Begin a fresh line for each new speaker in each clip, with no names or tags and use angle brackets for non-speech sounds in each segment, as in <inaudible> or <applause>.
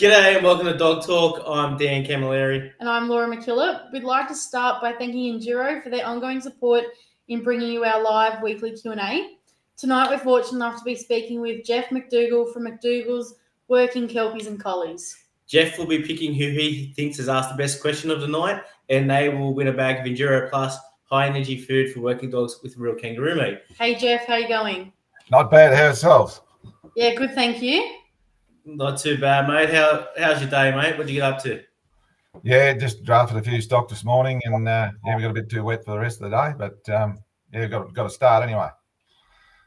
G'day and welcome to Dog Talk. I'm Dan Camilleri.
And I'm Laura McKillop. We'd like to start by thanking Enduro for their ongoing support in bringing you our live weekly Q&A. Tonight we're fortunate enough to be speaking with Jeff McDougall from McDougall's Working Kelpies and Collies.
Jeff will be picking who he thinks has asked the best question of the night, and they will win a bag of Enduro Plus high energy food for working dogs with real kangaroo meat.
Hey Jeff, how you going?
Not bad. How yourselves?
Yeah, good, thank you.
Not too bad, mate. How how's your day, mate? What did you get up to?
Yeah, just drafted a few stock this morning, and uh, yeah, we got a bit too wet for the rest of the day, but um, yeah, got got to start anyway.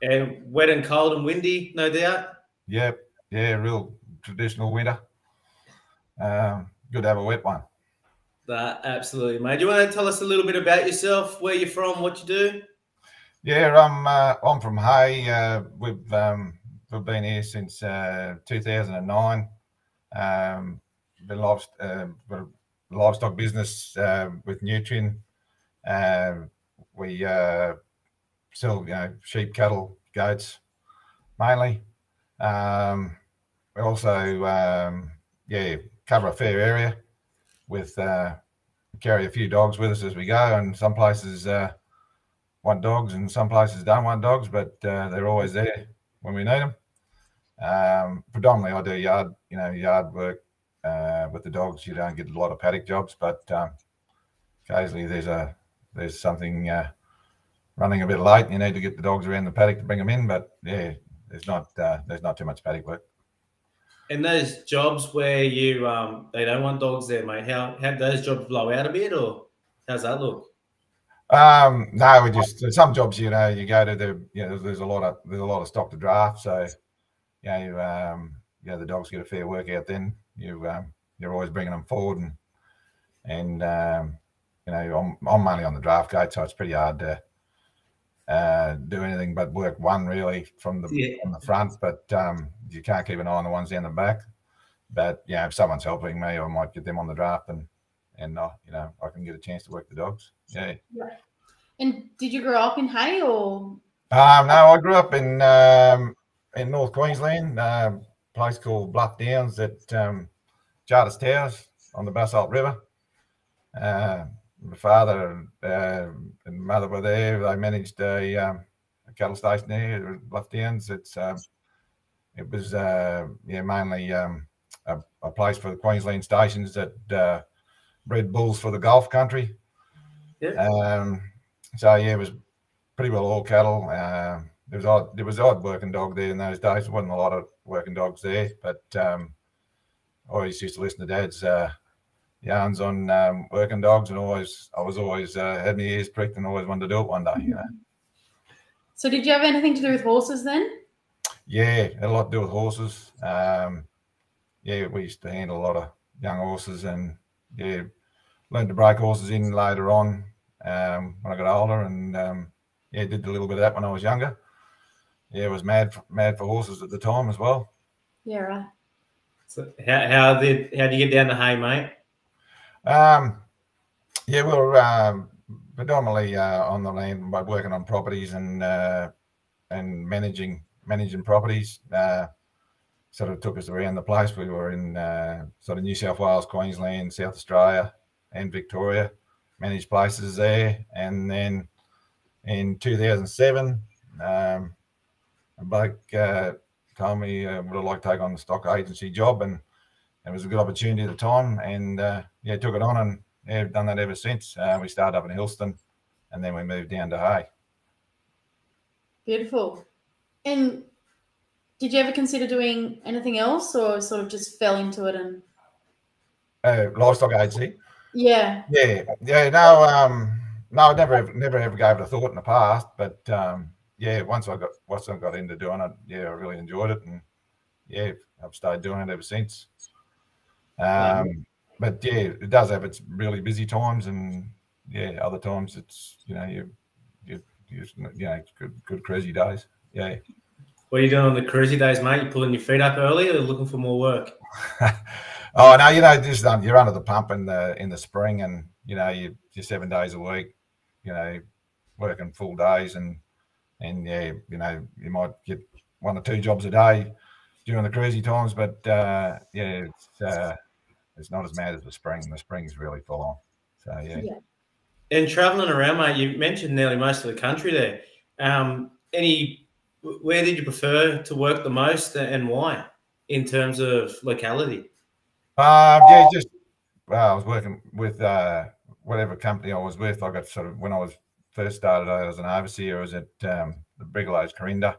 And wet and cold and windy, no doubt.
Yep, yeah, real traditional winter. Um, good to have a wet one.
That absolutely, mate. Do you want to tell us a little bit about yourself, where you're from, what you do?
Yeah, I'm uh, I'm from Hay. Uh, we've um, we've been here since uh, 2009. Um, been livestock, uh, livestock business uh, with Nutrien. Uh, we uh, sell you know sheep, cattle, goats mainly. Um, we also um, yeah cover a fair area with uh, carry a few dogs with us as we go, and some places uh, want dogs, and some places don't want dogs, but they're always there when we need them. Um, predominantly, I do yard, you know, yard work uh, with the dogs. You don't get a lot of paddock jobs, but um, occasionally there's a there's something uh, running a bit late. And You need to get the dogs around the paddock to bring them in, but yeah, there's not uh, there's not too much paddock work.
And those jobs where you um they don't want dogs there, mate. How how those jobs blow out a bit, or how's that look?
Um, no, we just some jobs, you know, you go to the you know, there's a lot of there's a lot of stock to draft, so you know, um, you know, the dogs get a fair workout. Then you um, you're always bringing them forward, and and um, you know, I'm I'm mainly on the draft gate, so it's pretty hard to uh, do anything but work one really from the yeah. from the front. But um, you can't keep an eye on the ones down the back. But yeah, if someone's helping me, I might get them on the draft and and uh, you know I can get a chance to work the dogs. Yeah. yeah.
And did you grow up in Hay or?
Um, no, I grew up in um, in North Queensland, uh, a place called Bluff Downs at um, Charters Towers on the Basalt River. Uh, my father uh, and mother were there. They managed a, um, a cattle station there at Bluff Downs. It's um, it was uh, yeah mainly um, a, a, place for the Queensland stations that uh, bred bulls for the Gulf country. Yeah. Um, so yeah, it was pretty well all cattle. There was odd, there was odd working dog there in those days. There wasn't a lot of working dogs there, but um, I always used to listen to Dad's uh, yarns on um, working dogs, and always I was always uh, had my ears pricked and always wanted to do it one day. You know. <laughs>
So did you have anything to do with horses then?
Yeah, had a lot to do with horses. Um, yeah, we used to handle a lot of young horses, and yeah, learned to break horses in later on um, when I got older, and um, yeah, did a little bit of that when I was younger. Yeah, was mad for, mad for horses at the time as well.
Yeah, right.
So how how did how do you get down to Hay, mate?
Um, yeah, we were um, predominantly uh, on the land by working on properties and uh, and managing managing properties. Uh, sort of took us around the place. We were in uh, sort of New South Wales, Queensland, South Australia, and Victoria managed places there. And then in 2007, um, a bloke uh, told me uh, would I like to take on the stock agency job, and it was a good opportunity at the time. And uh, yeah, took it on, and yeah, done that ever since. Uh, we started up in Hillston, and then we moved down to Hay.
Beautiful. And did you ever consider doing anything else, or sort of just fell into it and?
Uh, livestock agency.
Yeah.
Yeah, yeah. No, um, no, I never, never ever gave it a thought in the past. But um, yeah, once I got once I got into doing it, yeah, I really enjoyed it, and yeah, I've started doing it ever since. Um, but yeah, it does have its really busy times, and yeah, other times it's you know you you you, you know good good crazy days. Yeah.
What are you doing on the crazy days, mate? You pulling your feet up early, or looking for more work? <laughs>
Oh no, you know, just um, you're under the pump in the in the spring, and you know you, you're seven days a week, you know, working full days, and and yeah, you know, you might get one or two jobs a day during the crazy times. But uh, yeah, it's uh, it's not as mad as the spring. The spring's really full on. So yeah.
Yeah.
And traveling around, mate, you mentioned nearly most of the country there. Um, any, where did you prefer to work the most and why in terms of locality?
Uh, yeah, just well, I was working with uh, whatever company I was with. I got sort of when I was first started out as an overseer, was at um, the Brigalows Corinda,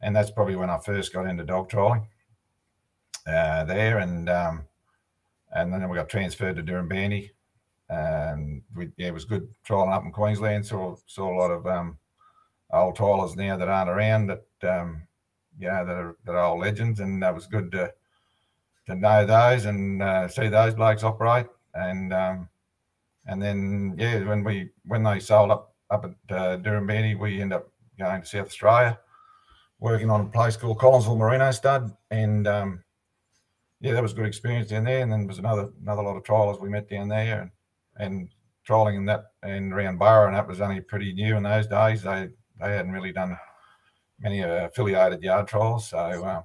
and that's probably when I first got into dog trolling uh, there, and um, and then we got transferred to Dirranbandi, and we yeah, it was good trolling up in Queensland. Saw saw a lot of um, old trollers now that aren't around that um, know that are that are old legends, and that was good to to know those and uh, see those blokes operate, and um, and then yeah, when we when they sold up up at uh, Dirranbandi, we end up going to South Australia, working on a place called Collinsville Merino Stud, and um, yeah, that was a good experience down there. And then there was another another lot of trialers we met down there, and and trolling in that and around Burra and that was only pretty new in those days. They they hadn't really done many uh, affiliated yard trials, so. Uh,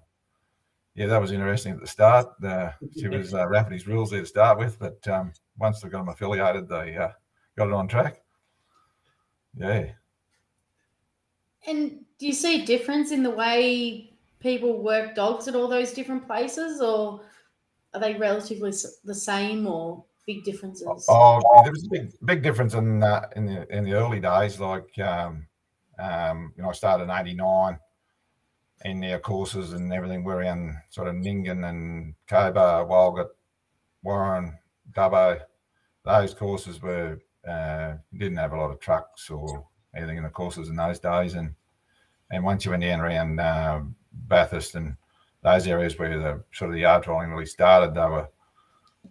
yeah, that was interesting at the start. Uh, she was uh, Rafferty's rules there to start with, but um, once they've got them affiliated, they uh, got it on track. Yeah.
And do you see a difference in the way people work dogs at all those different places, or are they relatively the same, or big differences?
Oh, there was a big, big difference in uh, in the in the early days. Like, um, um, you know, I started in '89, and their courses and everything were in sort of Nyngan and Cobar, Walgett, Warren, Dubbo. Those courses were uh, didn't have a lot of trucks or anything in the courses in those days, and and once you went down around uh, Bathurst and those areas where the sort of the yard trolling really started, they were,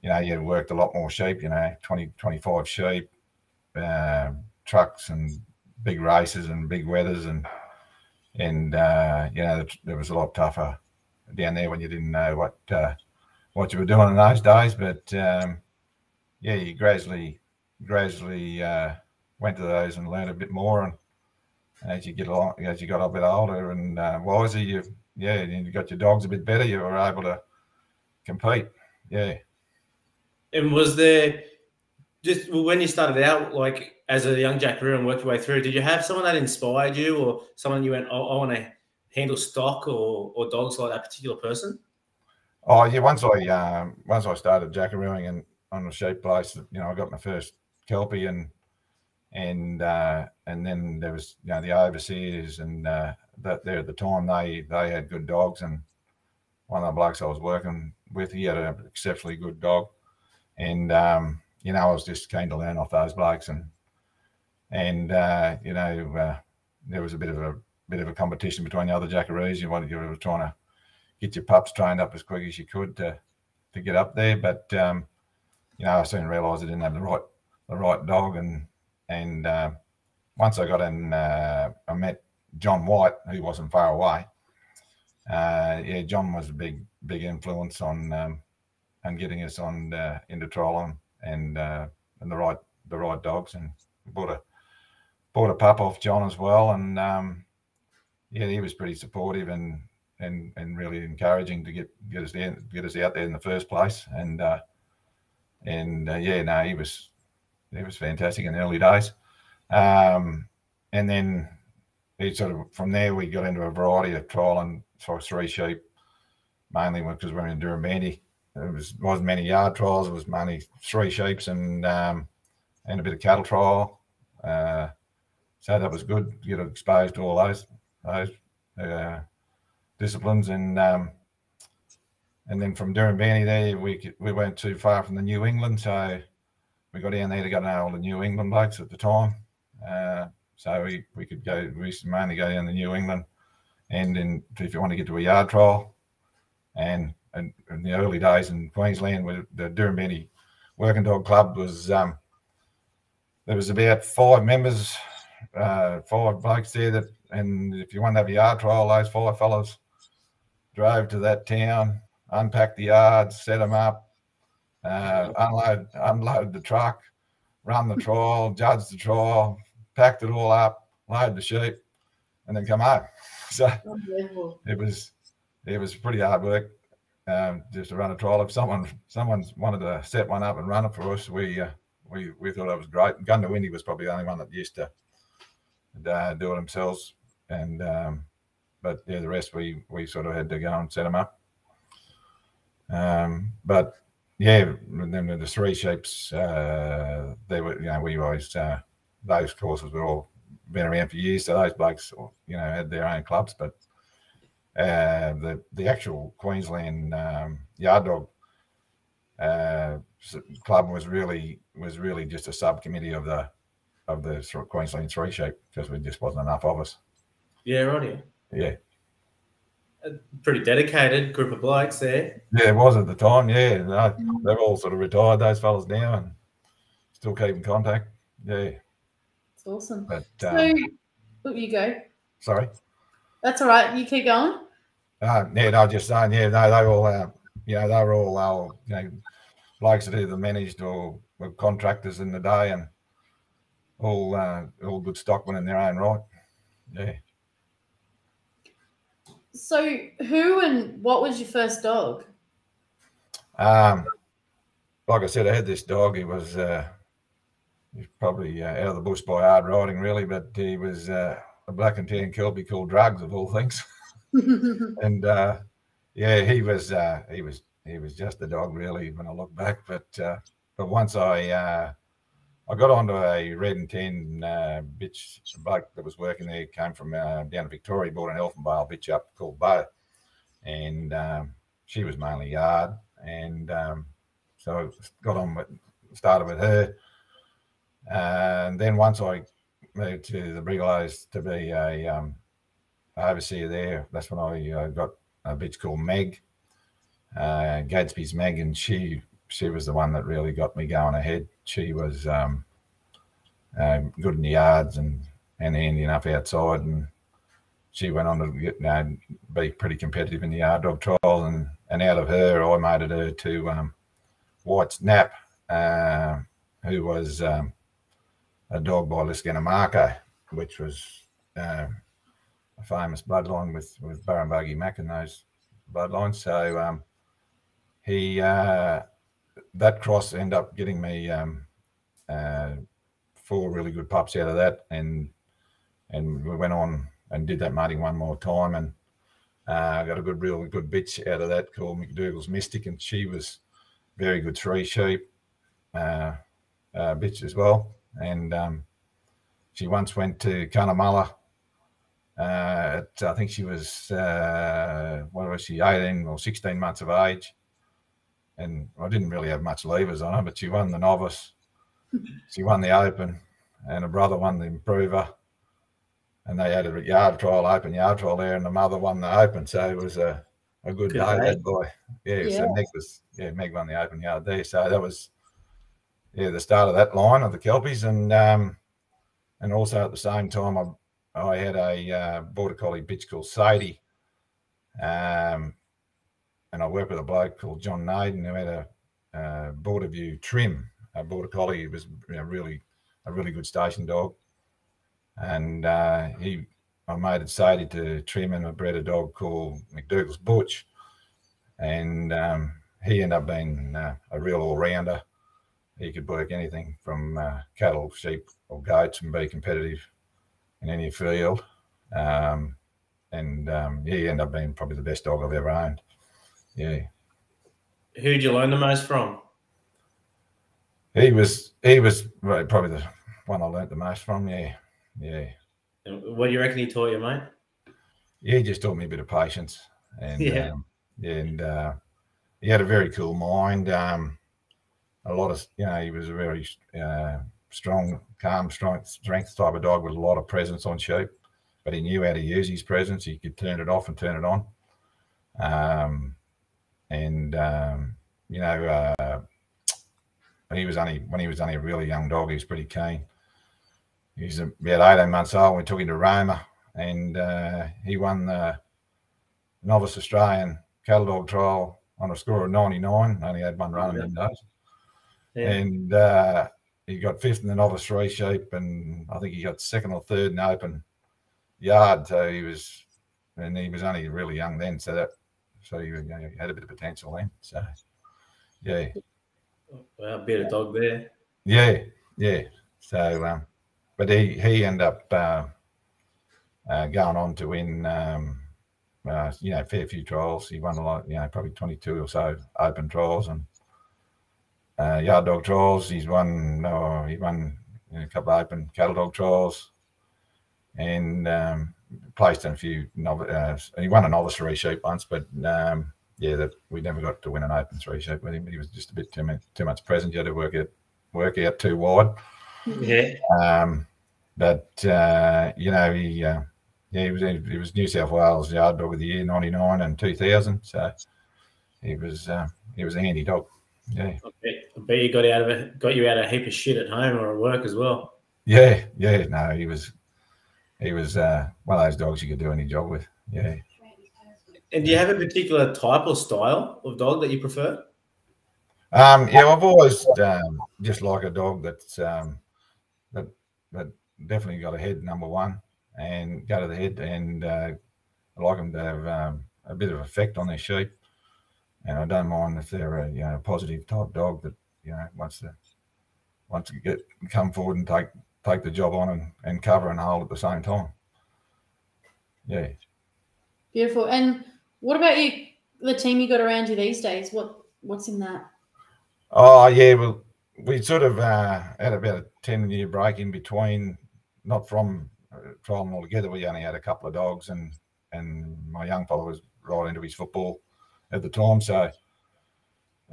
you know, you worked a lot more sheep, you know, 20, 25 sheep, uh, trucks and big races and big wethers and and uh, you know it was a lot tougher down there when you didn't know what uh, what you were doing in those days. But um, yeah, you gradually gradually uh, went to those and learned a bit more. And as you get along, as you got a bit older and uh, wiser, you yeah, and you got your dogs a bit better. You were able to compete. Yeah.
And was there just well, when you started out, like as a young jackaroo and worked your way through, did you have someone that inspired you or someone you went, oh, I want to handle stock or, or dogs like that particular person?
Oh yeah, once I um, once I started jackarooing and on the sheep place, you know, I got my first kelpie and and uh, and then there was you know the overseers and uh, that there at the time they they had good dogs and one of the blokes I was working with he had an exceptionally good dog and um, you know I was just keen to learn off those blokes and and uh, you know uh, there was a bit of a bit of a competition between the other jackaroos. You wanted you were trying to get your pups trained up as quick as you could to to get up there, but um, you know I soon realised I didn't have the right the right dog, and and uh, once I got in, uh, I met John White, who wasn't far away. Uh, yeah, John was a big big influence on um, on getting us on uh, into trolling and uh, and the right the right dogs, and bought a bought a pup off John as well, and um, yeah, he was pretty supportive and and and really encouraging to get get us there, get us out there in the first place, and uh, and uh, yeah, no, he was he was fantastic in the early days, um, and then he sort of from there we got into a variety of trial and for three sheep, mainly because we're in Dirranbandi. It was wasn't many yard trials. It was mainly three sheeps and um, and a bit of cattle trial. Uh, so that was good. Get exposed to all those those uh, disciplines, and um, and then from Dirranbandi there, we we weren't too far from the New England, so we got down there to go to all the New England blokes at the time. Uh, so we, we could go. We used to mainly go down to New England, and then if you want to get to a yard trial, and, and in the early days in Queensland, where the Dirranbandi Working Dog Club was um, there was about five members, uh, five blokes there that, and if you want to have a yard trial, those five fellas drove to that town, unpacked the yards, set them up, uh, unload, unload the truck, run the trial, judge the trial, packed it all up, load the sheep, and then come home. <laughs> So it was it was pretty hard work um, just to run a trial. If someone someone wanted to set one up and run it for us, we uh, we we thought it was great. Goondiwindi was probably the only one that used to uh, do it themselves, and um, but yeah, the rest we we sort of had to go and set them up. Um, but yeah, then the three sheeps, uh, they were, you know, we always, uh, those courses were all been around for years. So those blokes, you know, had their own clubs. But uh, the the actual Queensland um, yard dog uh, club was really was really just a subcommittee of the of the Queensland three sheep because there just wasn't enough of us.
Yeah, right.
Yeah
a pretty dedicated group of blokes there.
Yeah, it was at the time. Yeah, no, they're all sort of retired. Those fellas now, and still keep in contact. Yeah,
it's awesome.
But
so, um, oh, you go.
Sorry.
That's all right. You keep going.
Uh, yeah, no, just saying. Yeah, no, they all, uh, you know, they were all, uh, you know, blokes that either managed or were contractors in the day, and all, uh, all good stockmen in their own right. Yeah.
So, who and what was your first dog?
Um, like I said, I had this dog. He was uh, he was probably uh, out of the bush by hard riding, really, but he was uh, a black and tan kelpie called Drugs, of all things. <laughs> <laughs> and uh, yeah, he was uh, he was he was just a dog, really, when I look back. But uh, but once I uh, I got onto a red and tan uh, bitch bloke that was working there, came from uh, down in Victoria, bought an Elfinvale bitch up called Bo. And um, she was mainly yard. And um, so I got on with, started with her. And then once I moved to the Brigalows to be a um, overseer there, that's when I uh, got a bitch called Meg, uh, Gadsby's Meg, and she she was the one that really got me going ahead. She was um, uh, good in the yards and and handy enough outside, and she went on to get, you know, be pretty competitive in the yard dog trial. And and out of her, I mated her to um, White Snap, uh, who was um, a dog by Liscana Marco, which was uh, a famous bloodline with with Burrumbuggy Mac and those bloodlines. So um, he uh, that cross ended up getting me um, uh, four really good pups out of that, and and we went on and did that mating one more time, and uh, got a good, real good bitch out of that called McDougall's Mystic, and she was very good three sheep uh, uh, bitch as well, and um, she once went to Cunnamulla. Uh, at, I think she was uh, what was she, eighteen or sixteen months of age, and I didn't really have much levers on her, but she won the novice. <laughs> she won the open, and her brother won the improver. And they had a yard trial, open yard trial there, and the mother won the open. So it was a, a good, good day, that boy. Yeah, yeah, so Meg was yeah, Meg won the open yard there. So that was yeah, the start of that line of the Kelpies. And um and also at the same time I I had a uh, border collie bitch called Sadie. Um and I worked with a bloke called John Naden who had a border view trim, a border collie. It was you know, really a really good station dog. And uh, he, I made it Sadie to trim and I bred a dog called McDougall's Butch. And um, he ended up being uh, a real all rounder. He could work anything from uh, cattle, sheep, or goats and be competitive in any field. Um, and um, he ended up being probably the best dog I've ever owned. Yeah.
Who'd you learn the most from?
He was he was probably the one I learnt the most from. Yeah, yeah.
What do you reckon he taught you, mate?
Yeah, he just taught me a bit of patience, and yeah, um, and uh, he had a very cool mind. Um, a lot of you know, he was a very uh, strong, calm, strong strength type of dog with a lot of presence on sheep, but he knew how to use his presence. He could turn it off and turn it on. Um, and um, you know, uh, he was only when he was only a really young dog. He was pretty keen. He was about eighteen months old. We took him to Roma, and uh, he won the novice Australian cattle dog trial on a score of ninety nine. Only had one run in those, yeah. and uh, he got fifth in the novice three sheep, and I think he got second or third in open yard. So he was, and he was only really young then. So that so he, you know, he had a bit of potential then. So yeah,
Well, a bit of dog there.
yeah, yeah. So, um, but he he ended up uh, uh, going on to win, um, uh, you know, a fair few trials. He won a lot, you know, probably twenty two or so open trials and uh, yard dog trials. He's won. Oh, he won a couple of open cattle dog trials, and um, placed in a few. Novice, uh, he won a novice three sheep once, but um, yeah, that we never got to win an open three sheep with him. He was just a bit too much, too much present. You had to work it work out too wide.
Yeah.
Um, but uh, you know, he uh, yeah, he was he was New South Wales yard dog of the year '99 and 2000. So he was uh, he was a handy dog. Yeah,
I bet, I bet you got out of it, got you out of a heap of shit at home or at work as well.
yeah, yeah. No, he was he was uh, one of those dogs you could do any job with. Yeah.
And do you have a particular type or style of dog that you prefer?
Um, yeah, I've always um, just like a dog that's um, that that definitely got a head number one and go to the head, and uh, I like them to have um, a bit of effect on their sheep, and I don't mind if they're a you know a positive type dog that you know wants to wants to get come forward and take take the job on and, and cover and hold at the same time. Yeah.
Beautiful. And what about you? The team you got around you these days. What what's in that?
Oh yeah, well, we sort of uh, had about a ten year break in between, not from uh, trialing altogether. We only had a couple of dogs, and and my young fellow was right into his football at the time, so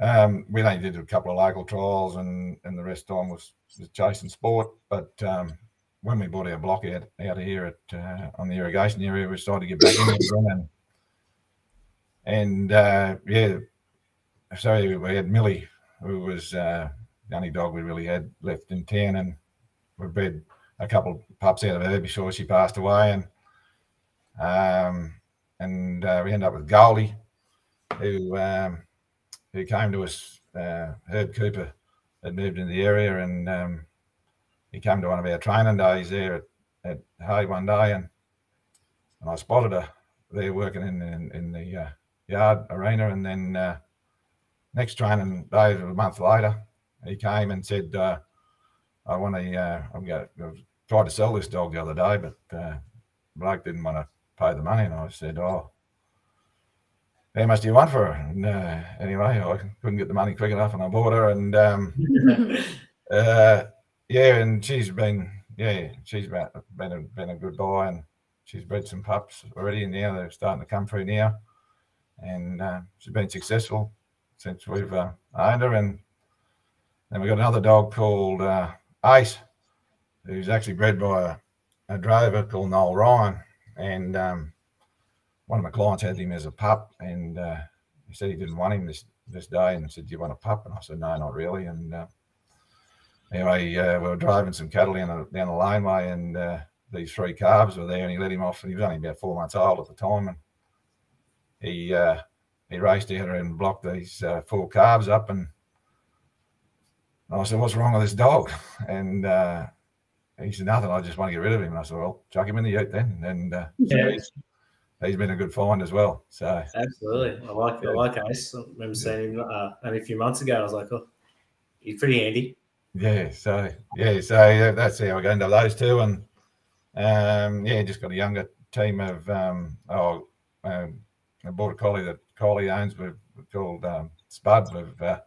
um, we only did a couple of local trials, and and the rest of the time was, was chasing sport. But um, when we bought our block out out of here at uh, on the irrigation area, we started to get back in and and uh, yeah, so we had Millie who was uh, the only dog we really had left in town, and we bred a couple of pups out of her before she passed away, and um, and uh, we ended up with Goldie, who um, who came to us. Uh, Herb Cooper had moved in the area, and um, he came to one of our training days there at, at Hay one day, and and I spotted her there working in in, in the uh, yard arena, and then uh, next training day, a month later, he came and said, uh, "I want to. I'm going to to sell this dog the other day, but uh, didn't want to pay the money." And I said, "Oh, how much do you want for her?" And uh, anyway, I couldn't get the money quick enough, and I bought her. And um, <laughs> uh, yeah, and she's been yeah, she's been been a, been a good buy, and she's bred some pups already, and now they're starting to come through now, and uh, she's been successful since we've uh, owned her. And then we got another dog called uh, Ace, who's actually bred by a, a drover called Noel Ryan. And um, one of my clients had him as a pup, and uh, he said he didn't want him this this day, and said, "Do you want a pup?" And I said, "No, not really." And uh, anyway, uh, we were driving some cattle down the, down the laneway, and uh, these three calves were there, and he let him off, and he was only about four months old at the time, and he uh, he raced out and blocked these uh, four calves up, and I said, "What's wrong with this dog?" <laughs> And he said, "Nothing. I just want to get rid of him." And I said, "Well, chuck him in the ute then." And uh, so
Yeah.
He's, been a good find as well. So
Absolutely. I like I like Ace. I remember seeing him uh, only a few months ago. I was like, oh, he's pretty handy.
yeah, so yeah, so yeah, that's how we got into those two, and um, yeah, just got a younger team of um, oh, um, a border collie that Collie owns. We've we've called um, Spud with uh,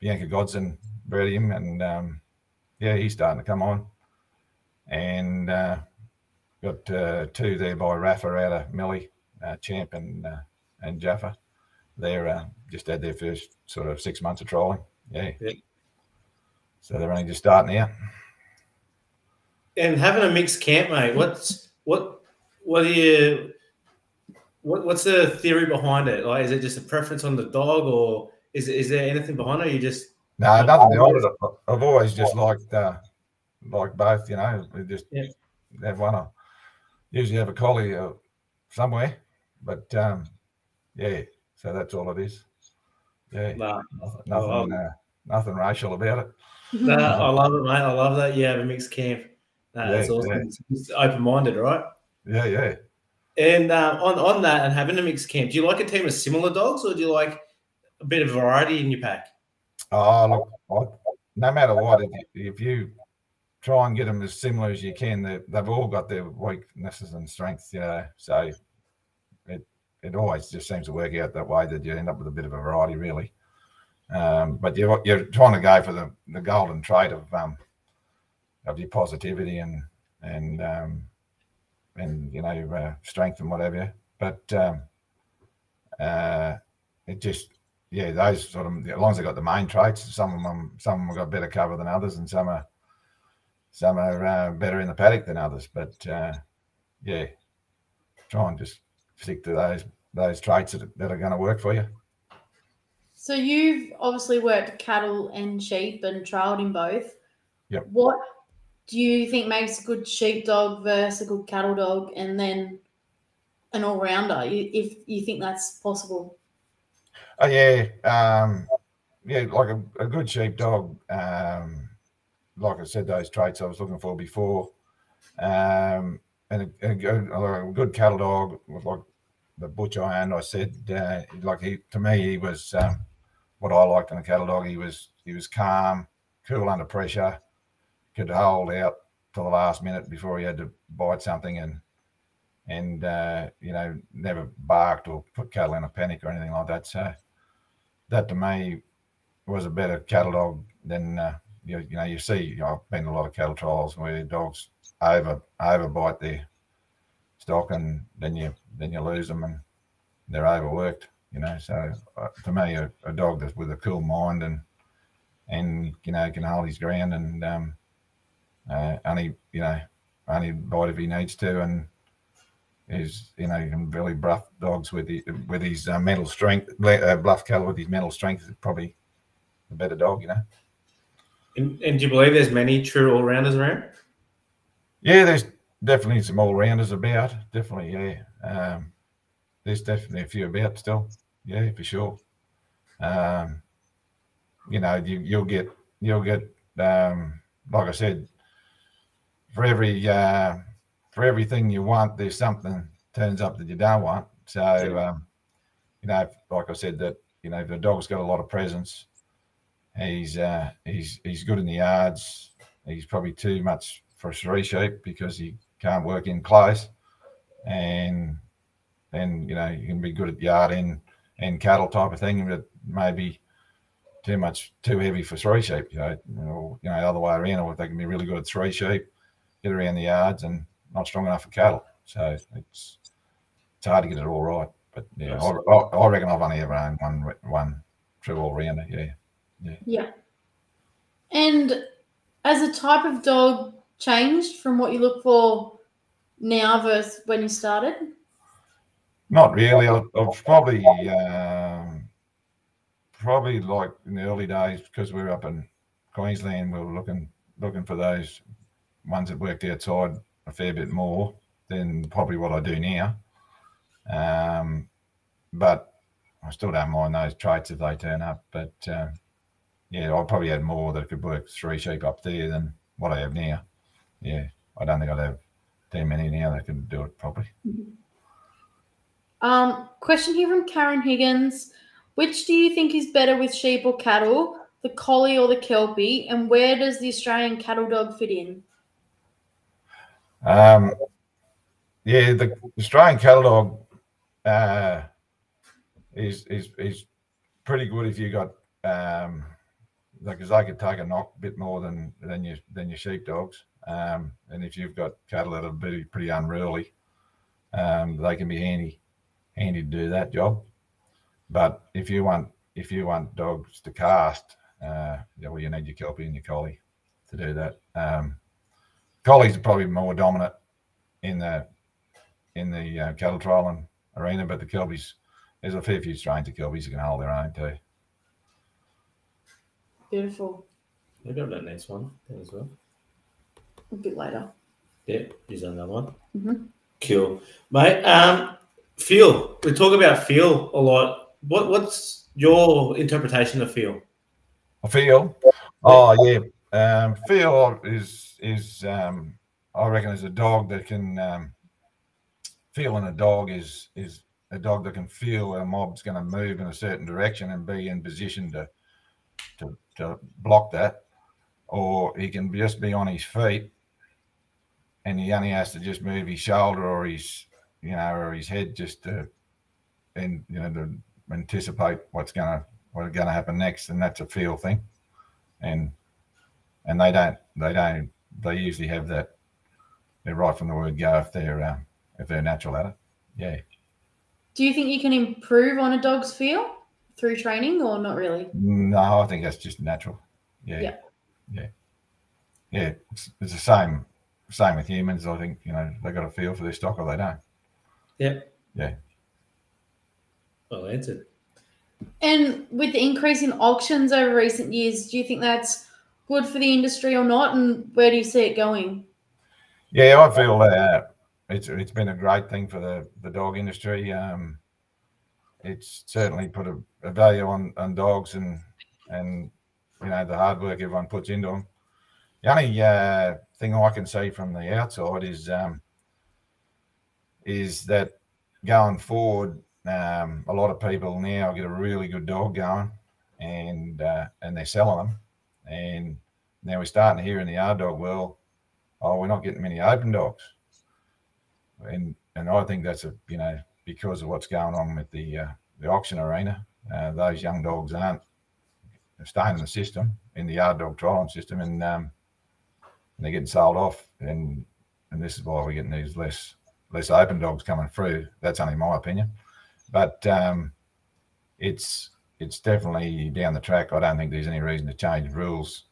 Bianca Godson bred him, and um, yeah, he's starting to come on. And uh, got uh, two there by Rafa out of Millie, uh, Champ and uh, and Jaffa. They're uh, just had their first sort of six months of trolling. Yeah.
Yeah.
So they're only just starting out.
And having a mixed camp, mate. What's what? What do you? What, what's the theory behind it? Like, is it just a preference on the dog, or is is there anything behind it? Or you just
No,
I've
nothing.
always-
I've, I've always just liked uh, like both. You know, we just
Yeah.
have one. Usually have a collie uh, somewhere, but um, yeah. So that's all it is. Yeah,
nah,
nothing, nothing, uh, nothing racial about it.
nah, I love it, mate. I love that you have a mixed camp. Nah, that's awesome.
yeah.
It's open minded, right?
Yeah, yeah.
And uh, on on that, and having a mixed camp, do you like a team of similar dogs, or do you like a bit of variety in your pack?
Oh, look, I, no matter what, if you, if you try and get them as similar as you can, they, they've all got their weaknesses and strengths, you know. So it it always just seems to work out that way that you end up with a bit of a variety, really. Um, but you're you're trying to go for the, the golden trait of um, of your positivity and and um, and you know uh, strength and whatever. But um, uh, it just yeah, those sort of as long as they got the main traits, some of them some of them have got better cover than others, and some are some are uh, better in the paddock than others. But uh, yeah, try and just stick to those those traits that, that are going to work for you.
So you've obviously worked cattle and sheep and trialed in both.
Yep.
What do you think makes a good sheep dog versus a good cattle dog, and then an all rounder? If you think that's possible.
Oh yeah, um, yeah, like a, a good sheep dog. Um, like I said, those traits I was looking for before, um, and a, a, good, a good cattle dog like the butcher owned. I said, uh, like he to me, he was um, what I liked in a cattle dog. He was he was calm, cool under pressure, could hold out till the last minute before he had to bite something, and and uh, you know never barked or put cattle in a panic or anything like that. So that to me was a better cattle dog than uh, you, know you see. You know, I've been a lot of cattle trials where dogs over overbite their stock, and then you then you lose them, and they're overworked. You know, so uh, to me, a, a, dog that's with a cool mind and and you know can hold his ground and um, uh, only you know only bite if he needs to, and is you know can really bluff dogs with the, with his uh, mental strength, uh, bluff cattle with his mental strength is probably a better dog, you know.
And, and do you believe there's many true all rounders around?
Yeah, there's definitely some all rounders about. Definitely, yeah. Um, there's definitely a few about still. Yeah, for sure. Um, you know, you, you'll get you'll get um, like I said, for every uh, for everything you want, there's something turns up that you don't want. So, um, you know, like I said, that you know the dog's got a lot of presence. He's uh, he's he's good in the yards. He's probably too much for a three sheep because he can't work in close, and then you know you can be good at yard and cattle type of thing, but maybe too much too heavy for three sheep. You know, or, you know, the other way around, or if they can be really good at three sheep, get around the yards, and not strong enough for cattle. So it's it's hard to get it all right. But yeah, I, I, reckon I've only ever owned one one true all rounder. Yeah,
yeah, yeah. And as a type of dog changed from what you look for now versus when you started?
Not really. I've, I've probably um, probably like in the early days because we were up in Queensland, we were looking looking for those ones that worked outside a fair bit more than probably what I do now. Um, but I still don't mind those traits if they turn up. But uh, yeah, I probably had more that could work three sheep up there than what I have now. Yeah, I don't think I'd have too many now that could do it properly.
Mm-hmm. Um, question here from Karen Higgins. Which do you think is better with sheep or cattle, the collie or the kelpie, and where does the Australian cattle dog fit in?
Um, yeah, the Australian cattle dog uh, is is is pretty good if you got um, because they could take a knock a bit more than than your than your sheep dogs. Um, and if you've got cattle that are pretty pretty unruly, um, they can be handy handy to do that job. But if you want if you want dogs to cast, uh, yeah, well, you need your kelpie and your collie to do that. Um, collies are probably more dominant in the in the uh, cattle trialing arena, but the kelpies there's a fair few strains of kelpies that can hold their own too.
Beautiful.
We got that next one as well.
A bit later.
Yeah, he's on that one.
Mm-hmm.
Cool, mate. Um, feel. We talk about feel a lot. What What's your interpretation of feel?
Feel. Oh yeah. Um, feel is is um, I reckon is a dog that can um, feeling a dog is is a dog that can feel a mob's going to move in a certain direction and be in position to to, block that, or he can just be on his feet and he only has to just move his shoulder or his you know or his head just to and you know to anticipate what's gonna what's gonna happen next and that's a feel thing. And and they don't they don't they usually have that they're right from the word go if they're um, if they're natural at it. Yeah.
Do you think you can improve on a dog's feel through training or not really?
no i think that's just natural yeah
Yeah.
yeah yeah it's, it's the same same with humans i think you know they got a feel for their stock or they don't Yeah. Yeah.
Well answered.
And with the increase in auctions over recent years, do you think that's good for the industry or not? And where do you see it going?
Yeah, I feel uh, it's it's been a great thing for the, the dog industry. Um, it's certainly put a, a value on, on dogs and and you know the hard work everyone puts into them. The only uh, thing I can see from the outside is um, is that going forward, um, a lot of people now get a really good dog going, and uh, and they're selling them, and now we're starting to hear in the yard dog world oh, we're not getting many open dogs. And and I think that's a you know because of what's going on with the uh, the auction arena, uh, those young dogs aren't staying in the system in the yard dog trialing system, and um, and they're getting sold off. And and this is why we're getting these less less open dogs coming through. That's only my opinion, but um, it's it's definitely down the track. I don't think there's any reason to change rules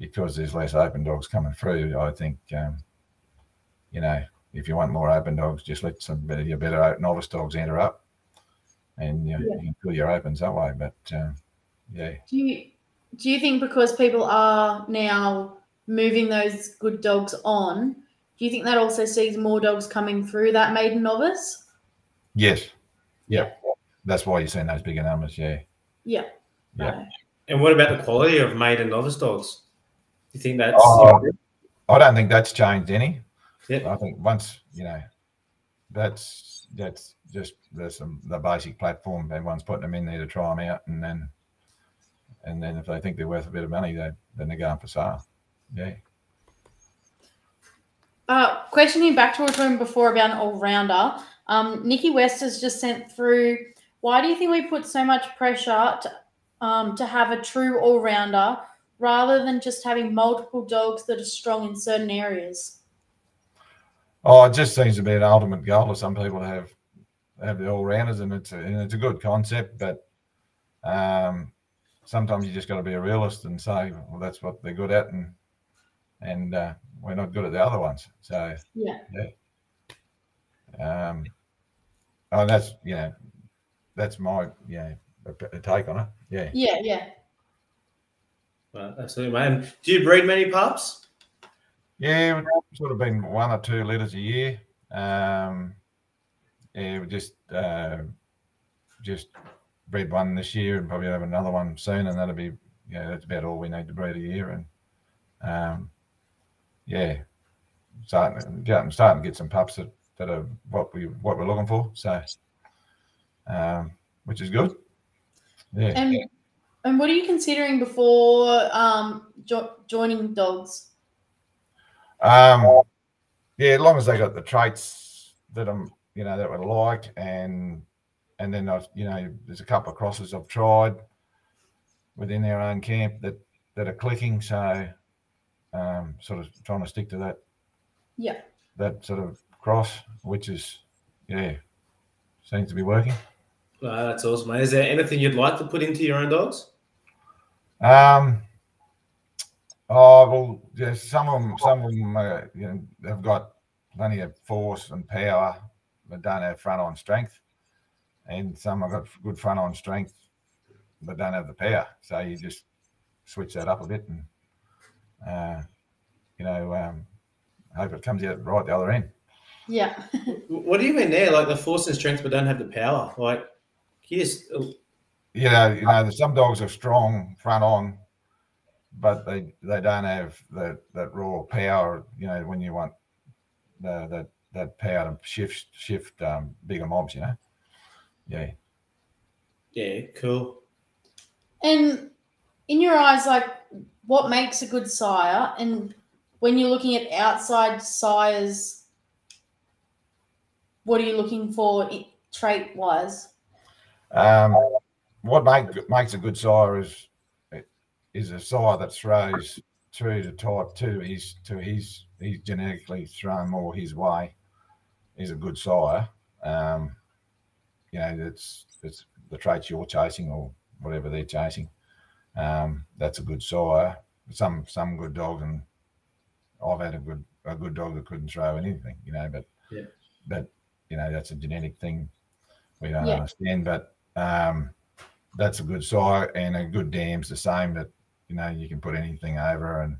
because there's less open dogs coming through. I think, um, you know, if you want more open dogs, just let some better, your better novice dogs enter up, and you, know,
Yeah.
you can fill your opens that way. But um, yeah,
Do you do you think because people are now moving those good dogs on, do you think that also sees more dogs coming through that maiden novice?
yes, yeah, that's why you're seeing those bigger numbers. Yeah,
Yeah.
Yeah.
And what about the quality of maiden novice dogs? Do you think that's
Oh, I don't think that's changed any.
Yeah.
I think once you know, that's that's just that's the, the basic platform. Everyone's putting them in there to try them out, and then and then if they think they're worth a bit of money, they then they're going for sale. Yeah.
Uh, questioning back to what we were talking before about an all rounder. Um, Nikki West has just sent through. Why do you think we put so much pressure to, um, to have a true all rounder rather than just having multiple dogs that are strong in certain areas?
Oh, it just seems to be an ultimate goal of some people to have have the all rounders, and it's a, and it's a good concept, but um, sometimes you just got to be a realist and say, well, that's what they're good at, and and uh, we're not good at the other ones. So
Yeah. yeah.
um, oh, that's you know, that's my yeah a, a take on it. Yeah.
Yeah, yeah.
Right, absolutely, mate. And do you breed many pups?
Yeah, sort of been one or two litters a year. Um, yeah, we just uh, just bred one this year and probably have another one soon, and that'll be yeah, that's about all we need to breed a year. And um, yeah, starting to, starting to get some pups that, that are what we what we're looking for. So, um, which is good. Yeah.
And and what are you considering before um, jo- joining dogs?
Um, yeah, as long as they got the traits that I'm, you know, that we like, and and then I've, you know, there's a couple of crosses I've tried within our own camp that that are clicking. So, um, sort of trying to stick to that.
Yeah.
That sort of cross, which is, yeah, seems to be working.
Oh, that's awesome, mate. Is there anything you'd like to put into your own dogs?
Um. Oh well, yeah, some of them, some of them, uh, you know, have got plenty of force and power, but don't have front on strength, and some have got good front on strength, but don't have the power. So you just switch that up a bit, and uh, you know, um, hope it comes out right the other end.
Yeah.
What do you mean there? Like the force and strength, but don't have the power? Like, you just
you know, you know, some dogs are strong front on, but they they don't have that that raw power. You know, when you want the that that power to shift shift um, bigger mobs. You know. Yeah.
Yeah, cool.
And in your eyes, like what makes a good sire? And when you're looking at outside sires, what are you looking for trait wise?
Um, what make, makes a good sire is is a sire that throws through to type two. He's to his he's genetically thrown more his way. He's a good sire. Um, you know, it's it's the traits you're chasing or whatever they're chasing. Um, that's a good sire. Some some good dogs, and I've had a good a good dog that couldn't throw anything, you know. But
yeah.
but you know that's a genetic thing we don't
Yeah.
understand. But um, that's a good sire, and a good dam's the same. That you know you can put anything over, and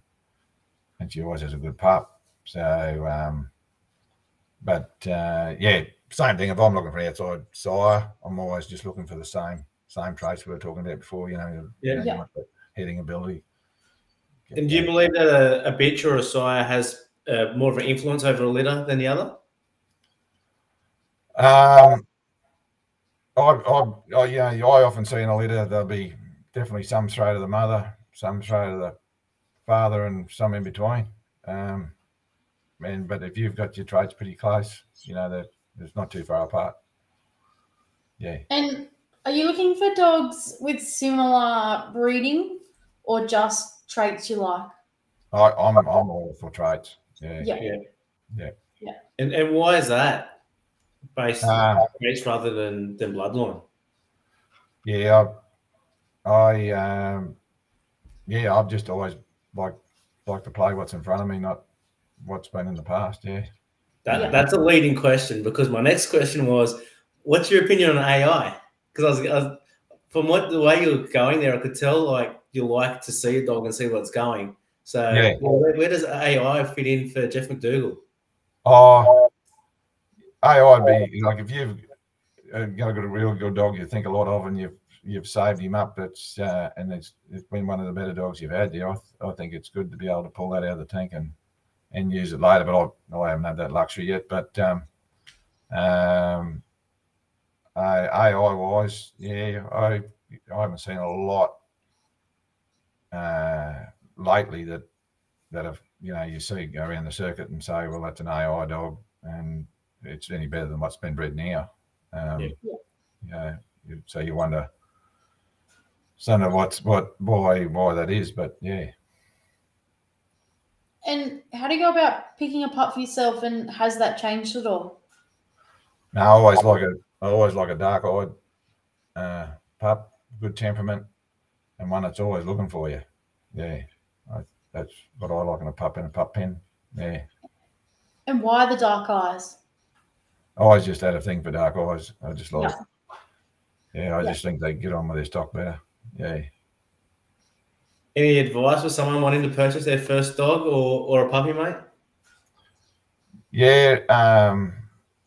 and she always has a good pup. So, um, but uh, yeah, same thing. If I'm looking for an outside sire, I'm always just looking for the same same traits we were talking about before. You know,
Yeah.
you know,
Yeah.
like heading ability.
And do you believe that a, a bitch or a sire has uh, more of an influence over a litter than the other?
Um, I, I, I, you know, I often see in a litter there'll be definitely some throw to the mother, some throw to the father, and some in between. Um, and but if you've got your traits pretty close, you know that it's not too far apart. Yeah.
And are you looking for dogs with similar breeding or just traits you like?
I, I'm I'm all for traits. Yeah.
Yeah. Yeah. Yeah.
And and why is that? Based
Um,
on traits rather than than bloodline.
Yeah. I, I um, yeah, I've just always like like to play what's in front of me, not what's been in the past. Yeah.
That,
Yeah.
That's a leading question because my next question was, what's your opinion on AI? Because I was, I was from what the way you're going there, I could tell like you like to see a dog and see what's going. So
Yeah.
where, where does AI fit in for Jeff McDougall?
Oh, AI'd be like if you've uh, got a good, real good dog you think a lot of, and you've you've saved him up. It's uh, and it's it's been one of the better dogs you've had there. I, th- I think it's good to be able to pull that out of the tank and and use it later. But I, I haven't had that luxury yet. But um, um, AI wise, yeah, I I haven't seen a lot uh, lately that that have you know you see go around the circuit and say, well, that's an AI dog, and it's any better than what's been bred now. Um,
Yeah.
You know, you- so you wonder, wonder what's what why why that is, but yeah.
And how do you go about picking a pup for yourself? And has that changed at all?
No, I always like a I always like a dark eyed uh, pup, good temperament, and one that's always looking for you. Yeah, I, that's what I like in a pup in a pup pen. Yeah,
And why the dark eyes?
I always just had a thing for dark eyes. I just like, yeah, I
Yeah.
just think they get on with their stock better. Yeah.
Any advice for someone wanting to purchase their first dog or, or a puppy, mate?
Yeah, um,